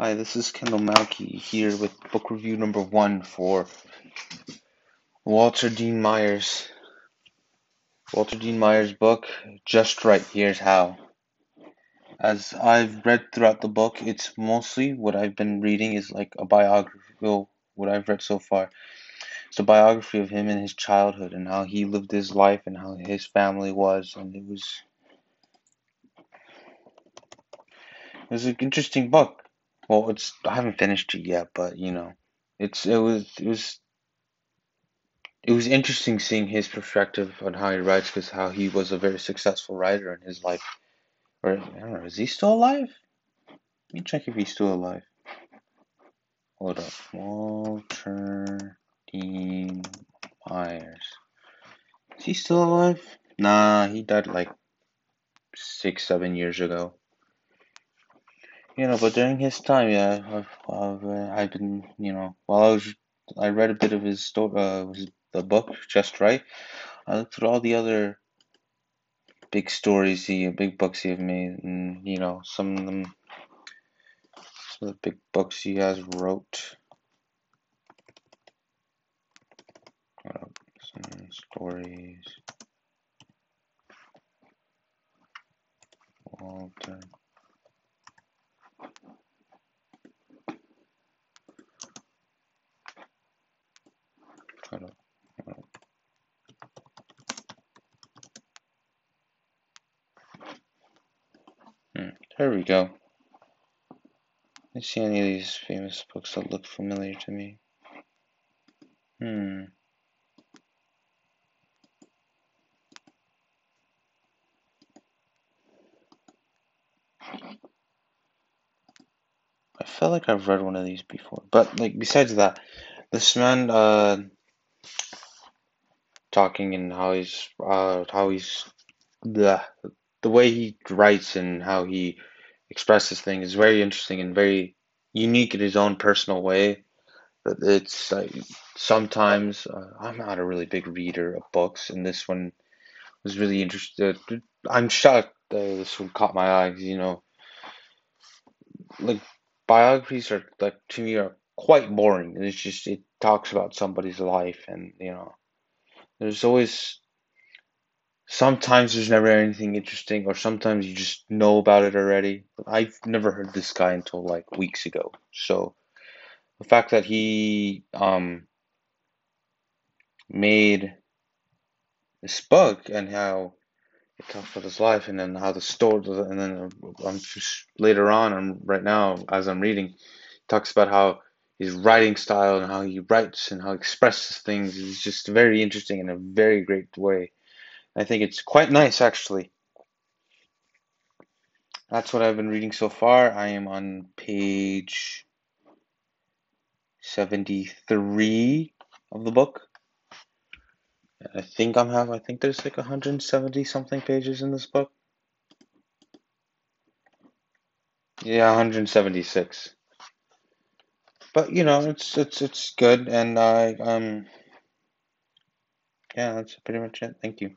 Hi, this is Kendel Malki here with book review number one for Walter Dean Myers. Walter Dean Myers' book, Just Write, Here's How. As I've read throughout the book, it's mostly what I've been reading is like a biography, well, what I've read so far. It's a biography of him and his childhood and how he lived his life and how his family was, and it was it was an interesting book. Well, it's I haven't finished it yet, but you know, it's it was it was it was interesting seeing his perspective on how he writes because how he was a very successful writer in his life. Or I don't know, is he still alive? Let me check if he's still alive. Hold up, Walter Dean Myers. Is he still alive? Nah, he died like six, seven years ago. You know, but during his time, yeah, I've, I've, uh, I've been, you know, while I was, I read a bit of his story, uh, the book, Just Write. I looked through all the other big stories he, big books he have made, and you know, some of them, some of the big books he has wrote. Some stories. Walter. Up. Hmm, there we go. Let's see any of these famous books that look familiar to me. Hmm. I feel like I've read one of these before, but like besides that, this man uh talking and how he's uh how he's the the way he writes and how he expresses things is very interesting and very unique in his own personal way. But it's like sometimes uh, I'm not a really big reader of books, and this one was really interesting. I'm shocked this one caught my eye. you know, like biographies are like to me are quite boring. It's just it talks about somebody's life, and you know, there's always sometimes there's never anything interesting, or sometimes you just know about it already. I've never heard this guy until like weeks ago. So the fact that he um made this book and how it talks about his life and then how the story and then I'm just later on I'm right now as I'm reading talks about how his writing style and how he writes and how he expresses things is just very interesting in a very great way. I think it's quite nice actually. That's what I've been reading so far. I am on page 73 of the book. I think I'm have I think there's like 170 something pages in this book. Yeah, 176. But you know, it's it's it's good and I um yeah, that's pretty much it. Thank you.